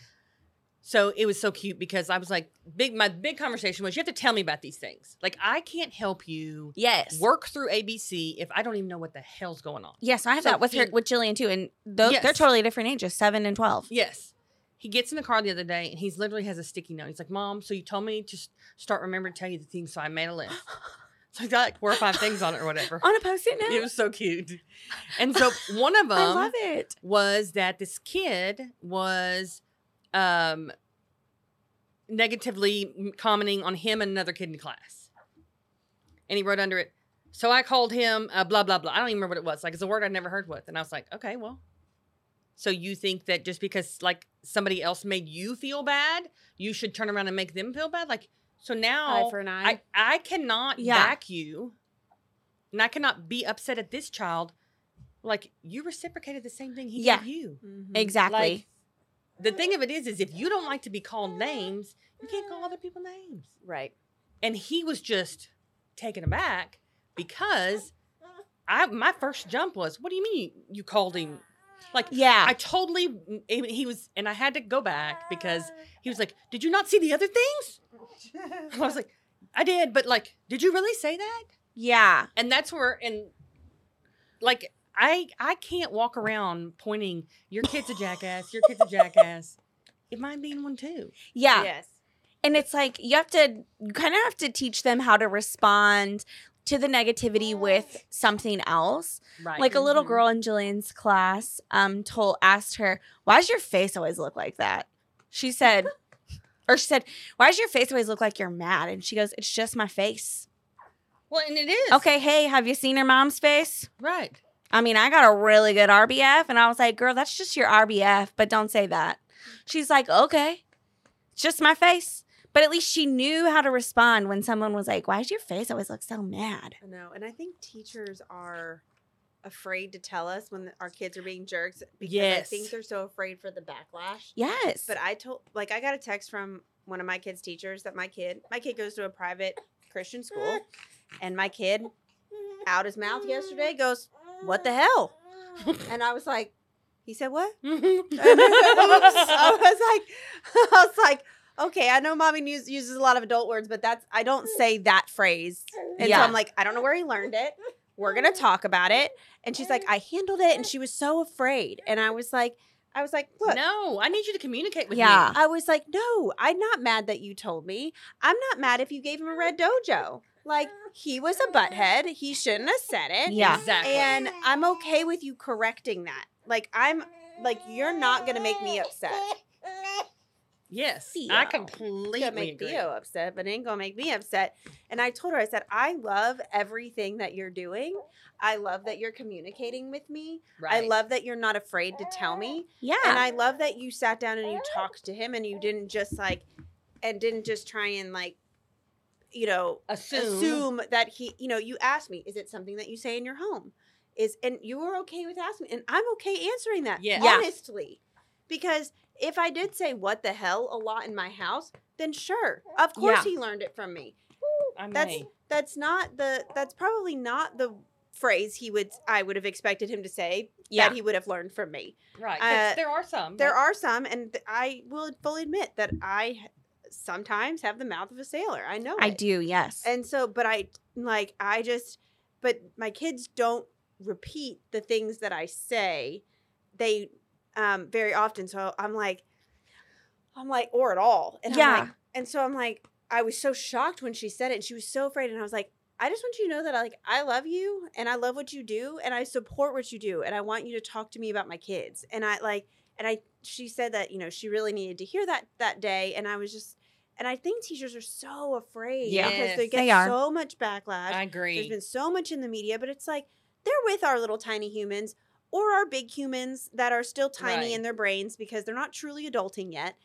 so it was so cute because I was like, big. My big conversation was, you have to tell me about these things. Like I can't help you Yes. work through ABC if I don't even know what the hell's going on. Yes, I have So that with her with Jillian too, and those, they're totally different ages, seven and twelve. Yes. He gets in the car the other day and he's literally has a sticky note. He's like, Mom, so you told me to start remembering to tell you the things, so I made a list. [laughs] [laughs] So I got like four or five things on it or whatever. On a post-it [laughs] note. It was so cute. And so one of [laughs] them I love it. was that this kid was um, negatively commenting on him and another kid in class. And he wrote under it, so I called him uh, blah, blah, blah. I don't even remember what it was. Like, it's a word I'd never heard with. And I was like, okay, well. So you think that just because like somebody else made you feel bad, you should turn around and make them feel bad? Like, so now Eye for an eye. I, I cannot Yeah. back you and I cannot be upset at this child. Like you reciprocated the same thing he Yeah. gave you. Mhm. Exactly. Like the thing of it is, is if you don't like to be called names, you can't call other people names. right. And he was just taken aback because I my first jump was, what do you mean you, you called him? Like yeah. I totally he was and I had to go back because he was like, Did you not see the other things? [laughs] I was like, I did, but like, did you really say that? yeah. And that's where and like I I can't walk around pointing your kid's a jackass, your kid's a jackass. It might be one too. Yeah. Yes. and it's like you have to you kind of have to teach them how to respond to the negativity with something else. Right. Like a little Mhm. girl in Jillian's class um told asked her, "Why does your face always look like that?" She said or she said, "Why does your face always look like you're mad?" And she goes, "It's just my face." well, and it is Okay, hey, have you seen her mom's face? Right. I mean, I got a really good RBF. And I was like, girl, that's just your RBF, but don't say that. She's like, okay, it's just my face. But at least she knew how to respond when someone was like, why does your face always look so mad? I know, and I think teachers are afraid to tell us when our kids are being jerks because I think they're so afraid for the backlash. Yes. But I told, like, I got a text from one of my kids' teachers that my kid, my kid goes to a private Christian school, and my kid, out his mouth yesterday, goes, "What the hell?" And I was like, "He said what?" [laughs] I was like, [laughs] I was like, okay, I know mommy use, uses a lot of adult words, but that's I don't say that phrase. And Yeah. so I'm like, I don't know where he learned it. We're gonna talk about it. And she's like, I handled it, and she was so afraid. And I was like, I was like, look. no, I need you to communicate with Yeah. me. I was like, no, I'm not mad that you told me. I'm not mad if you gave him a red dojo. Like, [laughs] he was a butthead. He shouldn't have said it. Yeah. Exactly. And I'm okay with you correcting that. Like, I'm like, you're not gonna make me upset. Yes, Theo. I It's completely gonna make agree. Theo upset, but it ain't gonna make me upset. And I told her, I said, I love everything that you're doing. I love that you're communicating with me. I love that you're not afraid to tell me. yeah. And I love that you sat down and you talked to him and you didn't just like and didn't just try and like you know assume. assume that he you know you asked me is it something that you say in your home is and you were okay with asking me and i'm okay answering that. Yeah. honestly because if i did say what the hell a lot in my house then sure of course Yeah. he learned it from me I that's may. that's not the that's probably not the phrase he would i would have expected him to say Yeah. that he would have learned from me right. uh, there are some. there but- are some and th- i will fully admit that i sometimes have the mouth of a sailor i know I it. do, yes. And so, but I like, I just, but my kids don't repeat the things that I say. They, um, very often. So I'm like, I'm like, or at all. And I'm Yeah. like, and so I'm like, I was so shocked when she said it and she was so afraid. And I was like, I just want you to know that I like, I love you and I love what you do and I support what you do. And I want you to talk to me about my kids. And I like, and I, she said that, you know, she really needed to hear that that day. And I was just, and I think teachers are so afraid Yeah. because they get They are. so much backlash. I agree. There's been so much in the media, but it's like they're with our little tiny humans or our big humans that are still tiny Right. in their brains because they're not truly adulting yet.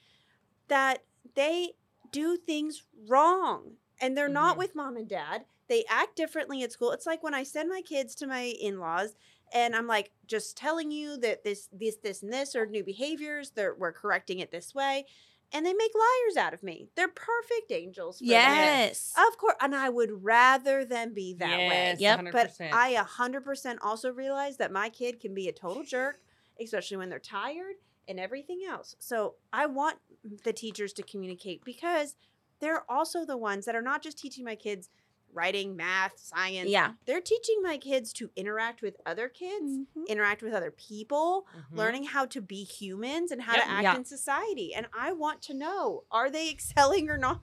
That they do things wrong and they're not Mhm. with mom and dad. They act differently at school. It's like when I send my kids to my in-laws and I'm like just telling you that this this this and this are new behaviors. They're we're correcting it this way. And they make liars out of me. They're perfect angels for that. yes. Of course, and I would rather them be that yes, way. Yep. 100%. But I a hundred percent also realize that my kid can be a total jerk, especially when they're tired and everything else. So I want the teachers to communicate because they're also the ones that are not just teaching my kids writing, math, science. yeah. They're teaching my kids to interact with other kids, Mhm. interact with other people, Mhm. learning how to be humans and how Yep. to act Yeah. in society. And I want to know, are they excelling or not?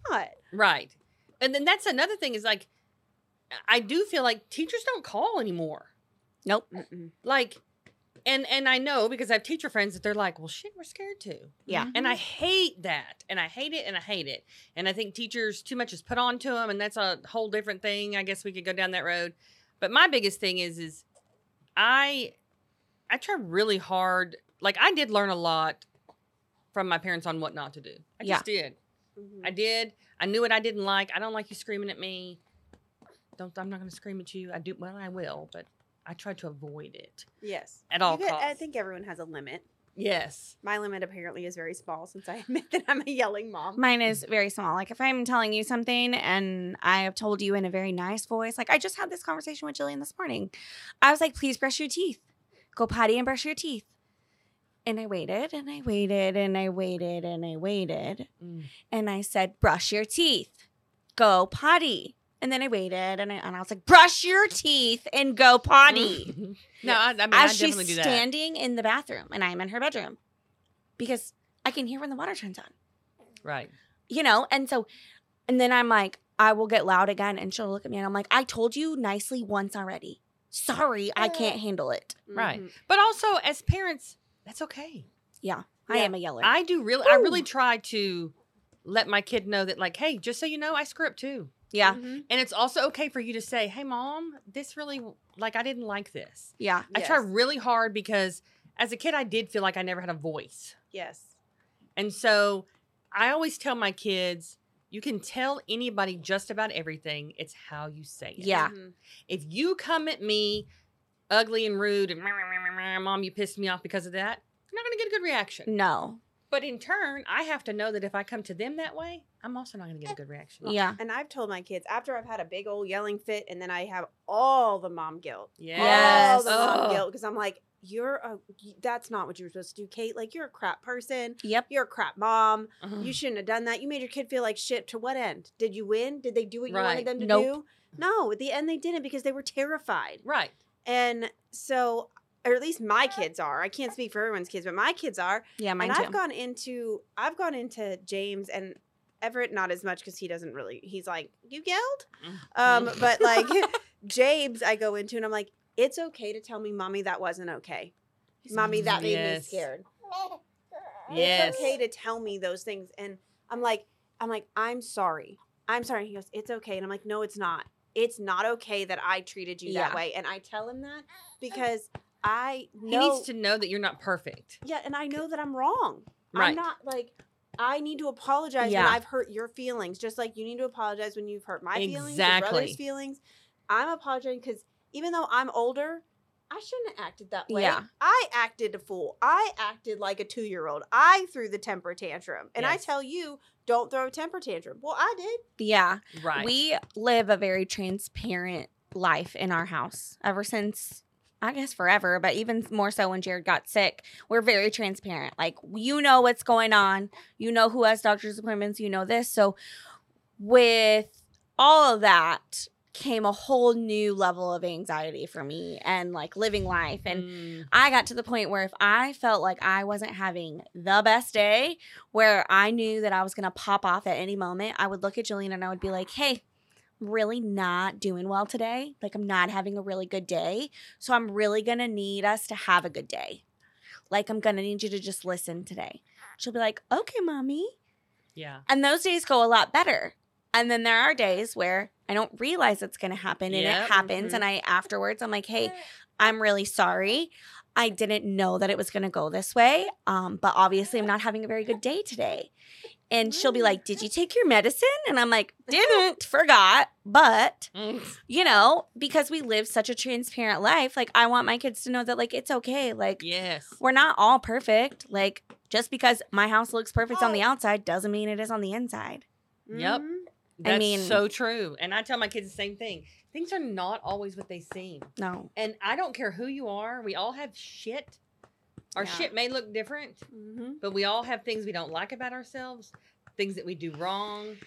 Right. And then that's another thing is like, I do feel like teachers don't call anymore. Nope. Mm-mm. Like, and and I know because I have teacher friends that they're like, well, shit, we're scared to. Yeah. And I hate that. And I hate it and I hate it. And I think teachers, too much is put on to them. And that's a whole different thing. I guess we could go down that road. But my biggest thing is, is I, I try really hard. Like I did learn a lot from my parents on what not to do. I Yeah. just did. Mhm. I did. I knew what I didn't like. I don't like you screaming at me. Don't. I'm not going to scream at you. I do. Well, I will, but I try to avoid it Yes. at all You get- I think everyone has a limit. Yes. My limit apparently is very small since I [laughs] admit that I'm a yelling mom. Mine is very small. Like if I'm telling you something and I have told you in a very nice voice, like I just had this conversation with Jillian this morning. I was like, please brush your teeth. Go potty and brush your teeth. And I waited and I waited and I waited and I waited. Mm. And I said, brush your teeth. Go potty. And then I waited and I, and I was like, brush your teeth and go potty. [laughs] no, [laughs] I, I mean, As I she's definitely do that. standing in the bathroom and I'm in her bedroom because I can hear when the water turns on. Right. you know, and so, and then I'm like, I will get loud again, and she'll look at me, and I'm like, I told you nicely once already. Sorry, I can't handle it. Right. Mhm. But also, as parents, that's okay. Yeah, I Yeah. am a yeller. I do really, I really try to let my kid know that, like, hey, just so you know, I screw up too. Yeah, Mhm. And it's also okay for you to say, hey, mom, this really, like, I didn't like this. yeah, I try really hard because as a kid, I did feel like I never had a voice. Yes. And so I always tell my kids, you can tell anybody just about everything. It's how you say it. Yeah. Mhm. If you come at me ugly and rude and mom, you pissed me off because of that, you're not going to get a good reaction. no, But in turn, I have to know that if I come to them that way, I'm also not going to get a eh, good reaction. yeah, And I've told my kids after I've had a big old yelling fit, and then I have all the mom guilt. Yes. All the mom Ugh. guilt because I'm like, you're a that's not what you were supposed to do, Kate. Like you're a crap person. yep, You're a crap mom. Ugh. You shouldn't have done that. You made your kid feel like shit. To what end? Did you win? Did they do what you Right. wanted them to Nope. do? No. At the end, they didn't because they were terrified. Right. And so, or at least my kids are. I can't speak for everyone's kids, but my kids are. yeah, mine and too. I've gone into I've gone into James and Everett not as much because he doesn't really. He's like, you yelled, um, but like [laughs] [laughs] James, I go into and I'm like, it's okay to tell me, mommy, that wasn't okay. Mommy, that made me scared. Yes. It's okay to tell me those things, and I'm like, I'm like, I'm sorry, I'm sorry. He goes, it's okay, and I'm like, no, it's not. It's not okay that I treated you Yeah. that way, and I tell him that because I He needs to know that you're not perfect. yeah, and I know that I'm wrong. Right. I'm not like I need to apologize Yeah. when I've hurt your feelings, just like you need to apologize when you've hurt my feelings, your brother's feelings. I'm apologizing because even though I'm older, I shouldn't have acted that way. Yeah. I acted a fool. I acted like a two year old. I threw the temper tantrum, and I tell you, don't throw a temper tantrum. Well, I did. yeah. Right. We live a very transparent life in our house ever since I guess forever, but even more so when Jared got sick. We're very transparent. Like you know what's going on. You know who has doctor's appointments, you know this. So with all of that came a whole new level of anxiety for me and like living life and Mm, I got to the point where if I felt like I wasn't having the best day, where I knew that I was going to pop off at any moment, I would look at Jillian and I would be like, hey, really not doing well today. Like, I'm not having a really good day. So, I'm really going to need us to have a good day. Like, I'm going to need you to just listen today. She'll be like, okay, mommy. yeah. And those days go a lot better. And then there are days where I don't realize it's going to happen and Yep. it happens. And I afterwards, I'm like, hey, I'm really sorry. I didn't know that it was going to go this way. Um, but obviously, I'm not having a very good day today. And she'll be like, Did you take your medicine? And I'm like, [laughs] Didn't, forgot. But, Mm, you know, because we live such a transparent life, like, I want my kids to know that, like, it's okay. Like, yes. we're not all perfect. Like, just because my house looks perfect on the outside doesn't mean it is on the inside. Yep. Mhm. That's mean- so true. And I tell my kids the same thing. Things are not always what they seem. No. And I don't care who you are. We all have shit. Our Yeah. shit may look different, Mhm. but we all have things we don't like about ourselves, things that we do wrong,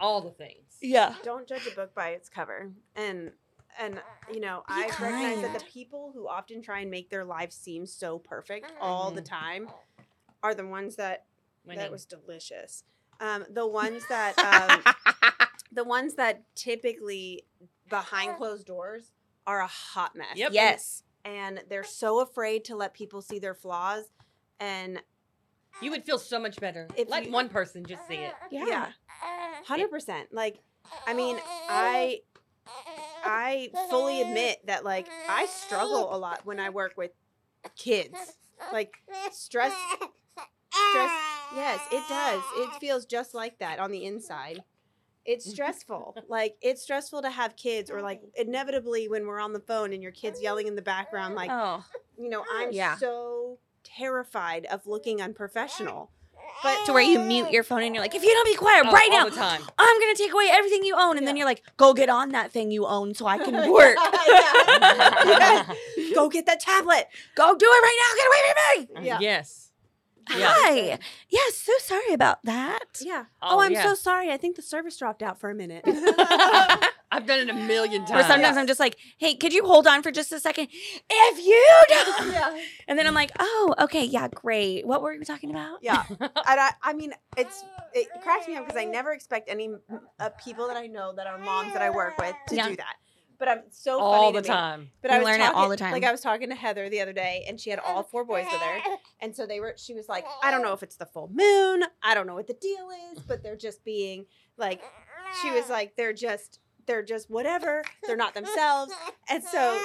all the things. Yeah. don't judge a book by its cover and and you know Be i recognize that the people who often try and make their lives seem so perfect all the time are the ones that Winning. that was delicious um the ones that [laughs] um the ones that typically behind closed doors are a hot mess Yep. yes. And they're so afraid to let people see their flaws and you would feel so much better. If Let you- one person just see it. Yeah. yeah 100% like i mean i I fully admit that like I struggle a lot when I work with kids. Like stress stress yes, it does. It feels just like that on the inside. It's [laughs] stressful. like it's stressful to have kids or like inevitably when we're on the phone and your kids yelling in the background like, oh. you know, [laughs] I'm Yeah. so terrified of looking unprofessional. But To where you mute your phone and you're like, if you don't be quiet Oh, right all now, the time. I'm gonna take away everything you own. And then you're like, go get on that thing you own so I can [laughs] work. Yeah. Go get that tablet. go do it right now. Get away from me. Yeah. Yes. Yeah. Hi. Yes, so sorry about that. Yeah. Oh, Oh, I'm yeah. so sorry. I think the service dropped out for a minute. [laughs] I've done it a million Or times. sometimes I'm just like, hey, could you hold on for just a second? If you [laughs] don't. yeah. And then I'm like, oh, okay, yeah, great. What were we talking about? Yeah. [laughs] And I, I mean, it's it cracks me up because I never expect any uh, people that I know that are moms that I work with to Yeah. do that. But I'm so all funny the to me. time. But You I was learn it all the time. Like I was talking to Heather the other day, and she had all four boys with her, [laughs] and so they were. She was like, "I don't know if it's the full moon. I don't know what the deal is, but they're just being like." She was like, "They're just, they're just whatever. They're not themselves." And so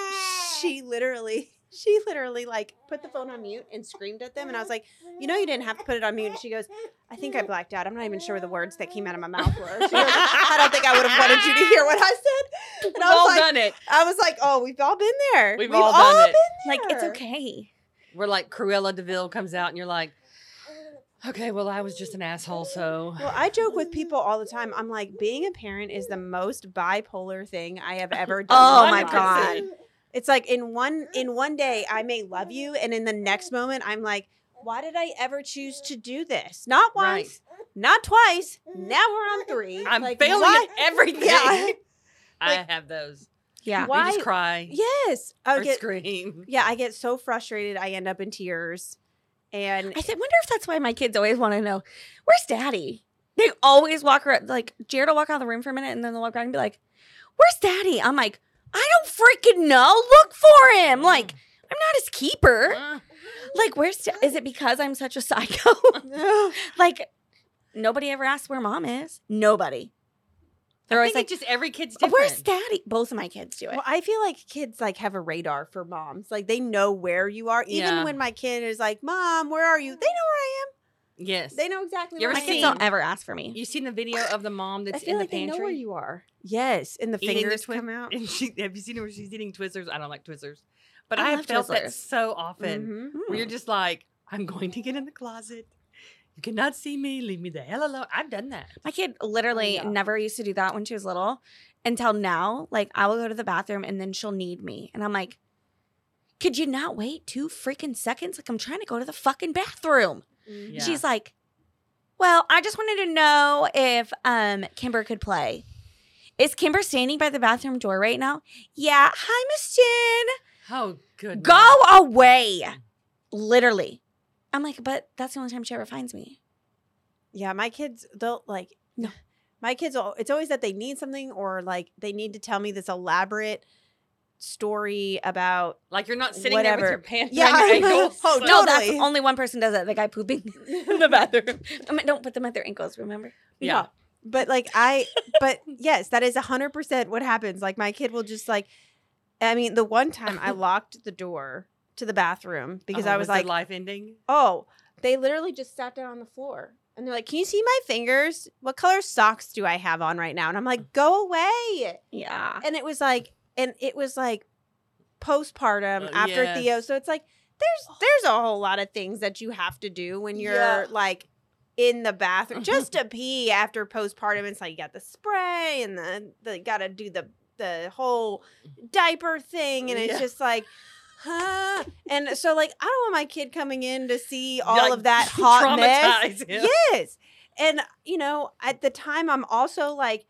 she literally, she literally like put the phone on mute and screamed at them, and I was like, "You know, you didn't have to put it on mute." And she goes, "I think I blacked out. I'm not even sure the words that came out of my mouth were." She goes, "I don't think I would have wanted you to hear what I said." And We've I was all like, done it. I was like, oh, we've all been there. We've all done it. been Like it's there. okay. Where like Cruella de Vil comes out and you're like, okay, well I was just an asshole, so Well, I joke with people all the time. I'm like, being a parent is the most bipolar thing I have ever done. Oh in my 100%. God. It's like in one in one day I may love you, and in the next moment I'm like, why did I ever choose to do this? Not Right. once, not twice. Mm-hmm. Now we're on three. Mm-hmm. I'm like, failing why? at everything. Yeah. [laughs] [laughs] I Like- have those. Yeah. Why- You just cry Yes, I or get. scream. Yeah, I get so frustrated. I end up in tears, and I said, wonder if that's why my kids always want to know, where's daddy? They always walk around, like, Jared will walk out of the room for a minute and then they'll walk back and be like, where's daddy? I'm like, I don't freaking know. Look for him. Like, I'm not his keeper. Uh, Like, where's, is it because I'm such a psycho? [laughs] [laughs] like, nobody ever asks where mom is. Nobody. They're I always think like, it's just every kid's "Oh, different. where's daddy? Both of my kids do it. Well, I feel like kids like have a radar for moms. Like they know where you are. Even Yeah. when my kid is like, "Mom, where are you?" They know where I Yes. They know exactly You where ever my kids seen- don't ever ask for me. You seen the video of the mom that's I that's feel in like the they know where you are. Yes, and the eating the fingers twi- come out. [laughs] And she, have you seen her where she's eating Twizzlers? I don't like Twizzlers, but I I, have love felt that so often. Mhm. Where you're just like, I'm going to get in the closet. You cannot see me. Leave me the hell alone. I've done that. My kid literally yeah. never used to do that when she was little until now. Like, I will go to the bathroom and then she'll need me. And I'm like, could you not wait two freaking seconds? Like, I'm trying to go to the fucking bathroom. Mhm. Yeah. She's like, well, I just wanted to know if um Kimber could play. Is Kimber standing by the bathroom door right now? Yeah. Hi, Miss Jen. Oh, good. Go away. Literally. I'm like, but that's the only time she ever finds me. Yeah, my kids they'll like No. My kids will- it's always that they need something or like they need to tell me this elaborate story about Like you're not sitting there with your pants Yeah, around your ankles. Oh, [laughs] Like, No, that's only one person does that. The guy pooping [laughs] in the bathroom. I mean, don't put them at their ankles, remember? Yeah. But like I but [laughs] yes, that is a hundred percent what happens. Like my kid will just like I mean, the one time I locked the door to the bathroom because Oh, I was their like, life ending. oh, they literally just sat down on the floor. And they're like, Can you see my fingers? What color socks do I have on right now? And I'm like, Go away. Yeah. And it was like, and it was like postpartum Uh, after. Theo. So it's like there's there's a whole lot of things that you have to do when you're Yeah. like in the bathroom [laughs] just to pee after postpartum. It's like you got the spray and the the got to do the the whole diaper thing, and it's Yeah. just like. Huh? And so, like, I don't want my kid coming in to see all Like, of that [laughs] hot mess. him. Yes. And, you know, at the time, I'm also like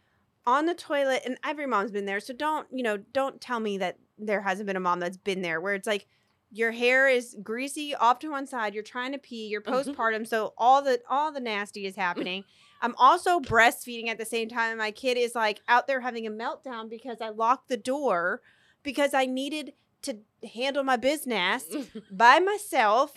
on the toilet, and every mom's been there. So don't, you know, don't tell me that there hasn't been a mom that's been there where it's like your hair is greasy off to one side, you're trying to pee, you're Mhm. postpartum, so all the all the nasty is happening. I'm also breastfeeding at the same time. and My kid is like out there having a meltdown because I locked the door because I needed to handle my business [laughs] by myself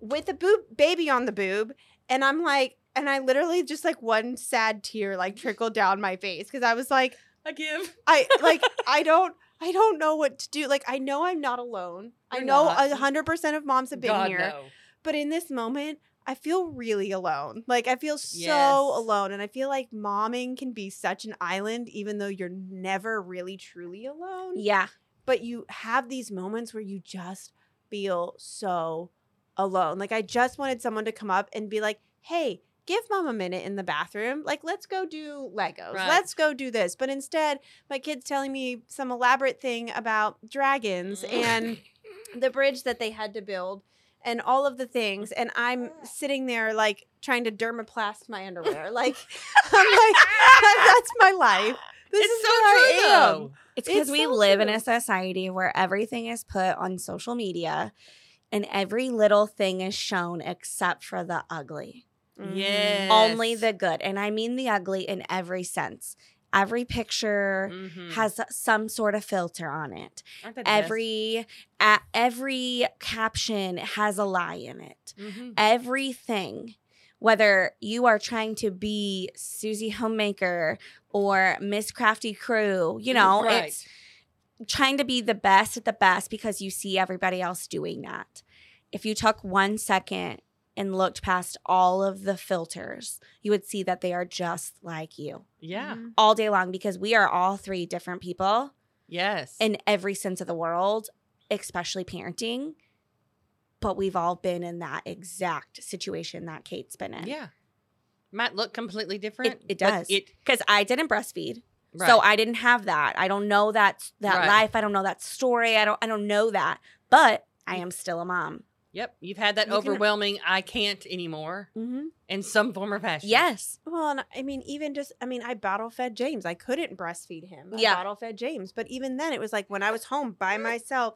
with a boob baby on the boob and i'm like and i literally just like one sad tear like trickled down my face because i was like I give. i like [laughs] i don't i don't know what to do like i know i'm not alone i You're know a hundred percent of moms have been God, here no. but in this moment i feel really alone like i feel so Yes. alone and i feel like momming can be such an island even though you're never really truly alone Yeah. but you have these moments where you just feel so alone. Like I just wanted someone to come up and be like, "Hey, give mom a minute in the bathroom. Like let's go do Legos. Right. Let's go do this." But instead, my kid's telling me some elaborate thing about dragons Mm. and [laughs] the bridge that they had to build and all of the things and I'm sitting there like trying to Dermoplast my underwear. [laughs] Like I'm like [laughs] that's my life. This it's is so where I true, am. though. It's because we so live in a society where everything is put on social media and every little thing is shown except for the ugly. Yes. Only the good. And I mean the ugly in every sense. Every picture Mhm. has some sort of filter on it. Aren't they the best? Every every caption has a lie in it. Mhm. Everything, whether you are trying to be Susie Homemaker or Miss Crafty Crew, you know, Right. it's trying to be the best at the best because you see everybody else doing that. If you took one second and looked past all of the filters, you would see that they are just like you Yeah. Mhm. all day long because we are all three different people Yes. in every sense of the world, especially parenting. But we've all been in that exact situation that Kate's been in. yeah. Might look completely different. it but does. It Because I didn't breastfeed. right. So I didn't have that. I don't know that that Right. life. I don't know that story. I don't I don't know that. But I am still a mom. Yep. You've had that You can- overwhelming I can't anymore Mm-hmm. in some form or fashion. Yes. Well, and I mean, even just, I mean, I bottle fed James. I couldn't breastfeed him. I Yeah. bottle fed James. But even then, it was like when I was home by [laughs] myself,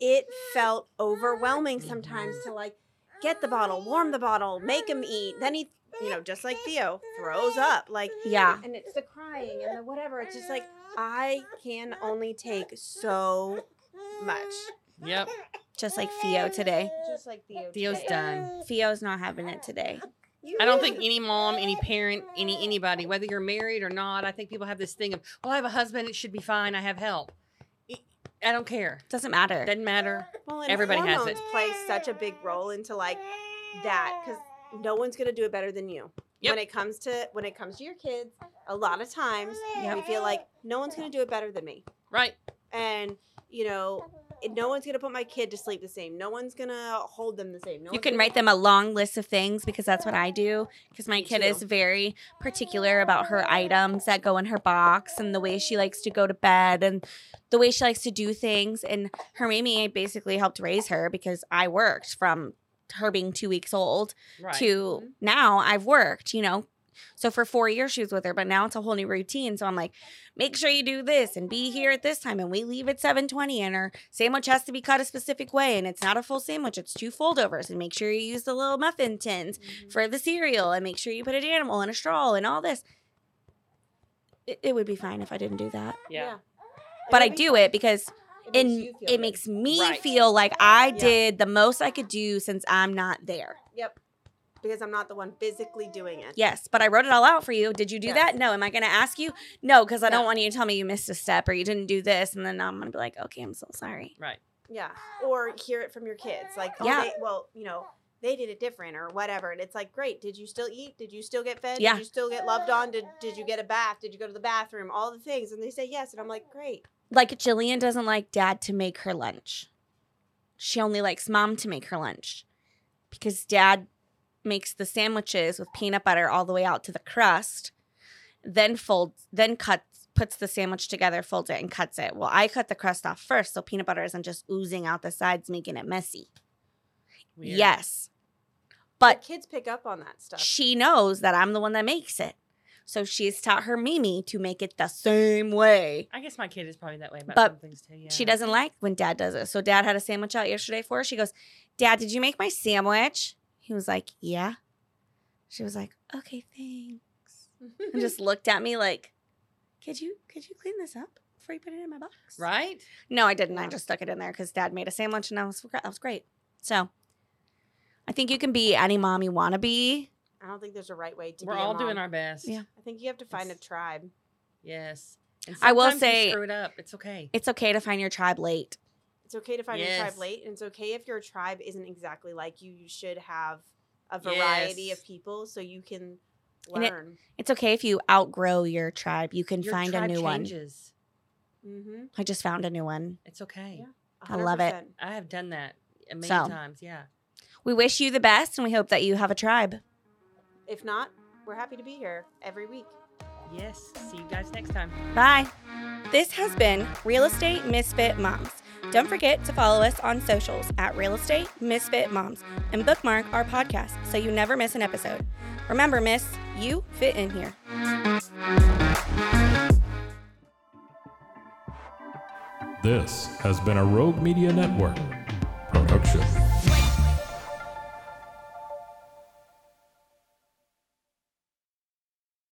it felt overwhelming sometimes to like get the bottle, warm the bottle, make him eat. Then he, you know, just like Theo, throws up. Like, Yeah. and it's the crying and the whatever. It's just like, I can only take so much. Yep. Just like Theo today. Just like Theo. Theo's today. done. Theo's not having it today. You I don't think any mom, any parent, any anybody, whether you're married or not, I think people have this thing of, well, I have a husband, it should be fine. I have help. I- I don't care. Doesn't matter. Doesn't matter. Well, Everybody has it. play such a big role into like that because no one's gonna do it better than you. Yep. When it comes to when it comes to your kids, a lot of times we feel like no one's gonna do it better than me, Right. and you know, it- no one's gonna put my kid to sleep the same. No one's gonna hold them the same. No you can write them a long list of things because that's what I do. Because my kid too. is very particular about her items that go in her box and the way she likes to go to bed and the way she likes to do things. And her Mimi basically helped raise her because I worked from her being two weeks old Right. to mm-hmm. now I've worked, you know. So for four years she was with her, but now it's a whole new routine. So I'm like, make sure you do this and be here at this time, and we leave at 7:20, and her sandwich has to be cut a specific way, and it's not a full sandwich; it's two foldovers, and make sure you use the little muffin tins Mhm. for the cereal, and make sure you put an animal in a straw and all this. It, it would be fine if I didn't do that, yeah. It but I do fun. it because It makes and it makes me Right. feel like I Yeah. did the most I could do since I'm not there. Yep. Because I'm not the one physically doing it. Yes, but I wrote it all out for you. Did you do Yes. that? No. Am I going to ask you? No, because I don't want you to tell me you missed a step or you didn't do this, and then I'm going to be like, okay, I'm so sorry. Right. Yeah. Or hear it from your kids. Like, oh, Yeah. they, well, you know, they did it different or whatever. And it's like, great. Did you still eat? Did you still get fed? Yeah. Did you still get loved on? Did, did you get a bath? Did you go to the bathroom? All the things. And they say yes. And I'm like, great. Like Jillian doesn't like dad to make her lunch. She only likes mom to make her lunch because dad makes the sandwiches with peanut butter all the way out to the crust, then folds, then cuts, puts the sandwich together, folds it, and cuts it. Well, I cut the crust off first so peanut butter isn't just oozing out the sides, making it messy. Weird. Yes. But But kids pick up on that stuff. she knows that I'm the one that makes it. So she's taught her Mimi to make it the same way. I guess my kid is probably that way about But some things too. Yeah. She doesn't like when dad does it. So dad had a sandwich out yesterday for her. She goes, Dad, did you make my sandwich? He was like, Yeah. She was like, Okay, thanks. And just [laughs] looked at me like, Could you could you clean this up before you put it in my box? Right. No, I didn't. I just stuck it in there because dad made a sandwich and I was that was great. So I think you can be any mom you want to be. I don't think there's a right way to be We're be a all doing our best. Yeah. I think you have to find a tribe. Yes. And I will say- screw it up. It's okay. It's okay to find your tribe late. It's okay to find your tribe late, and it's okay if your tribe isn't exactly like you. You should have a variety Yes. of people so you can And it- learn. It's okay if you outgrow your tribe. You can Your find a tribe new one. mm-hmm. I just found a new one. It's okay. Yeah. I love it. I have done that a million So. times. Yeah. We wish you the best and we hope that you have a tribe. If not, we're happy to be here every week. Yes. See you guys next time. Bye. This has been Real Estate Misfit Moms. Don't forget to follow us on socials at Real Estate Misfit Moms and bookmark our podcast so you never miss an episode. Remember, Miss, you fit in here. This has been a Rogue Media Network production.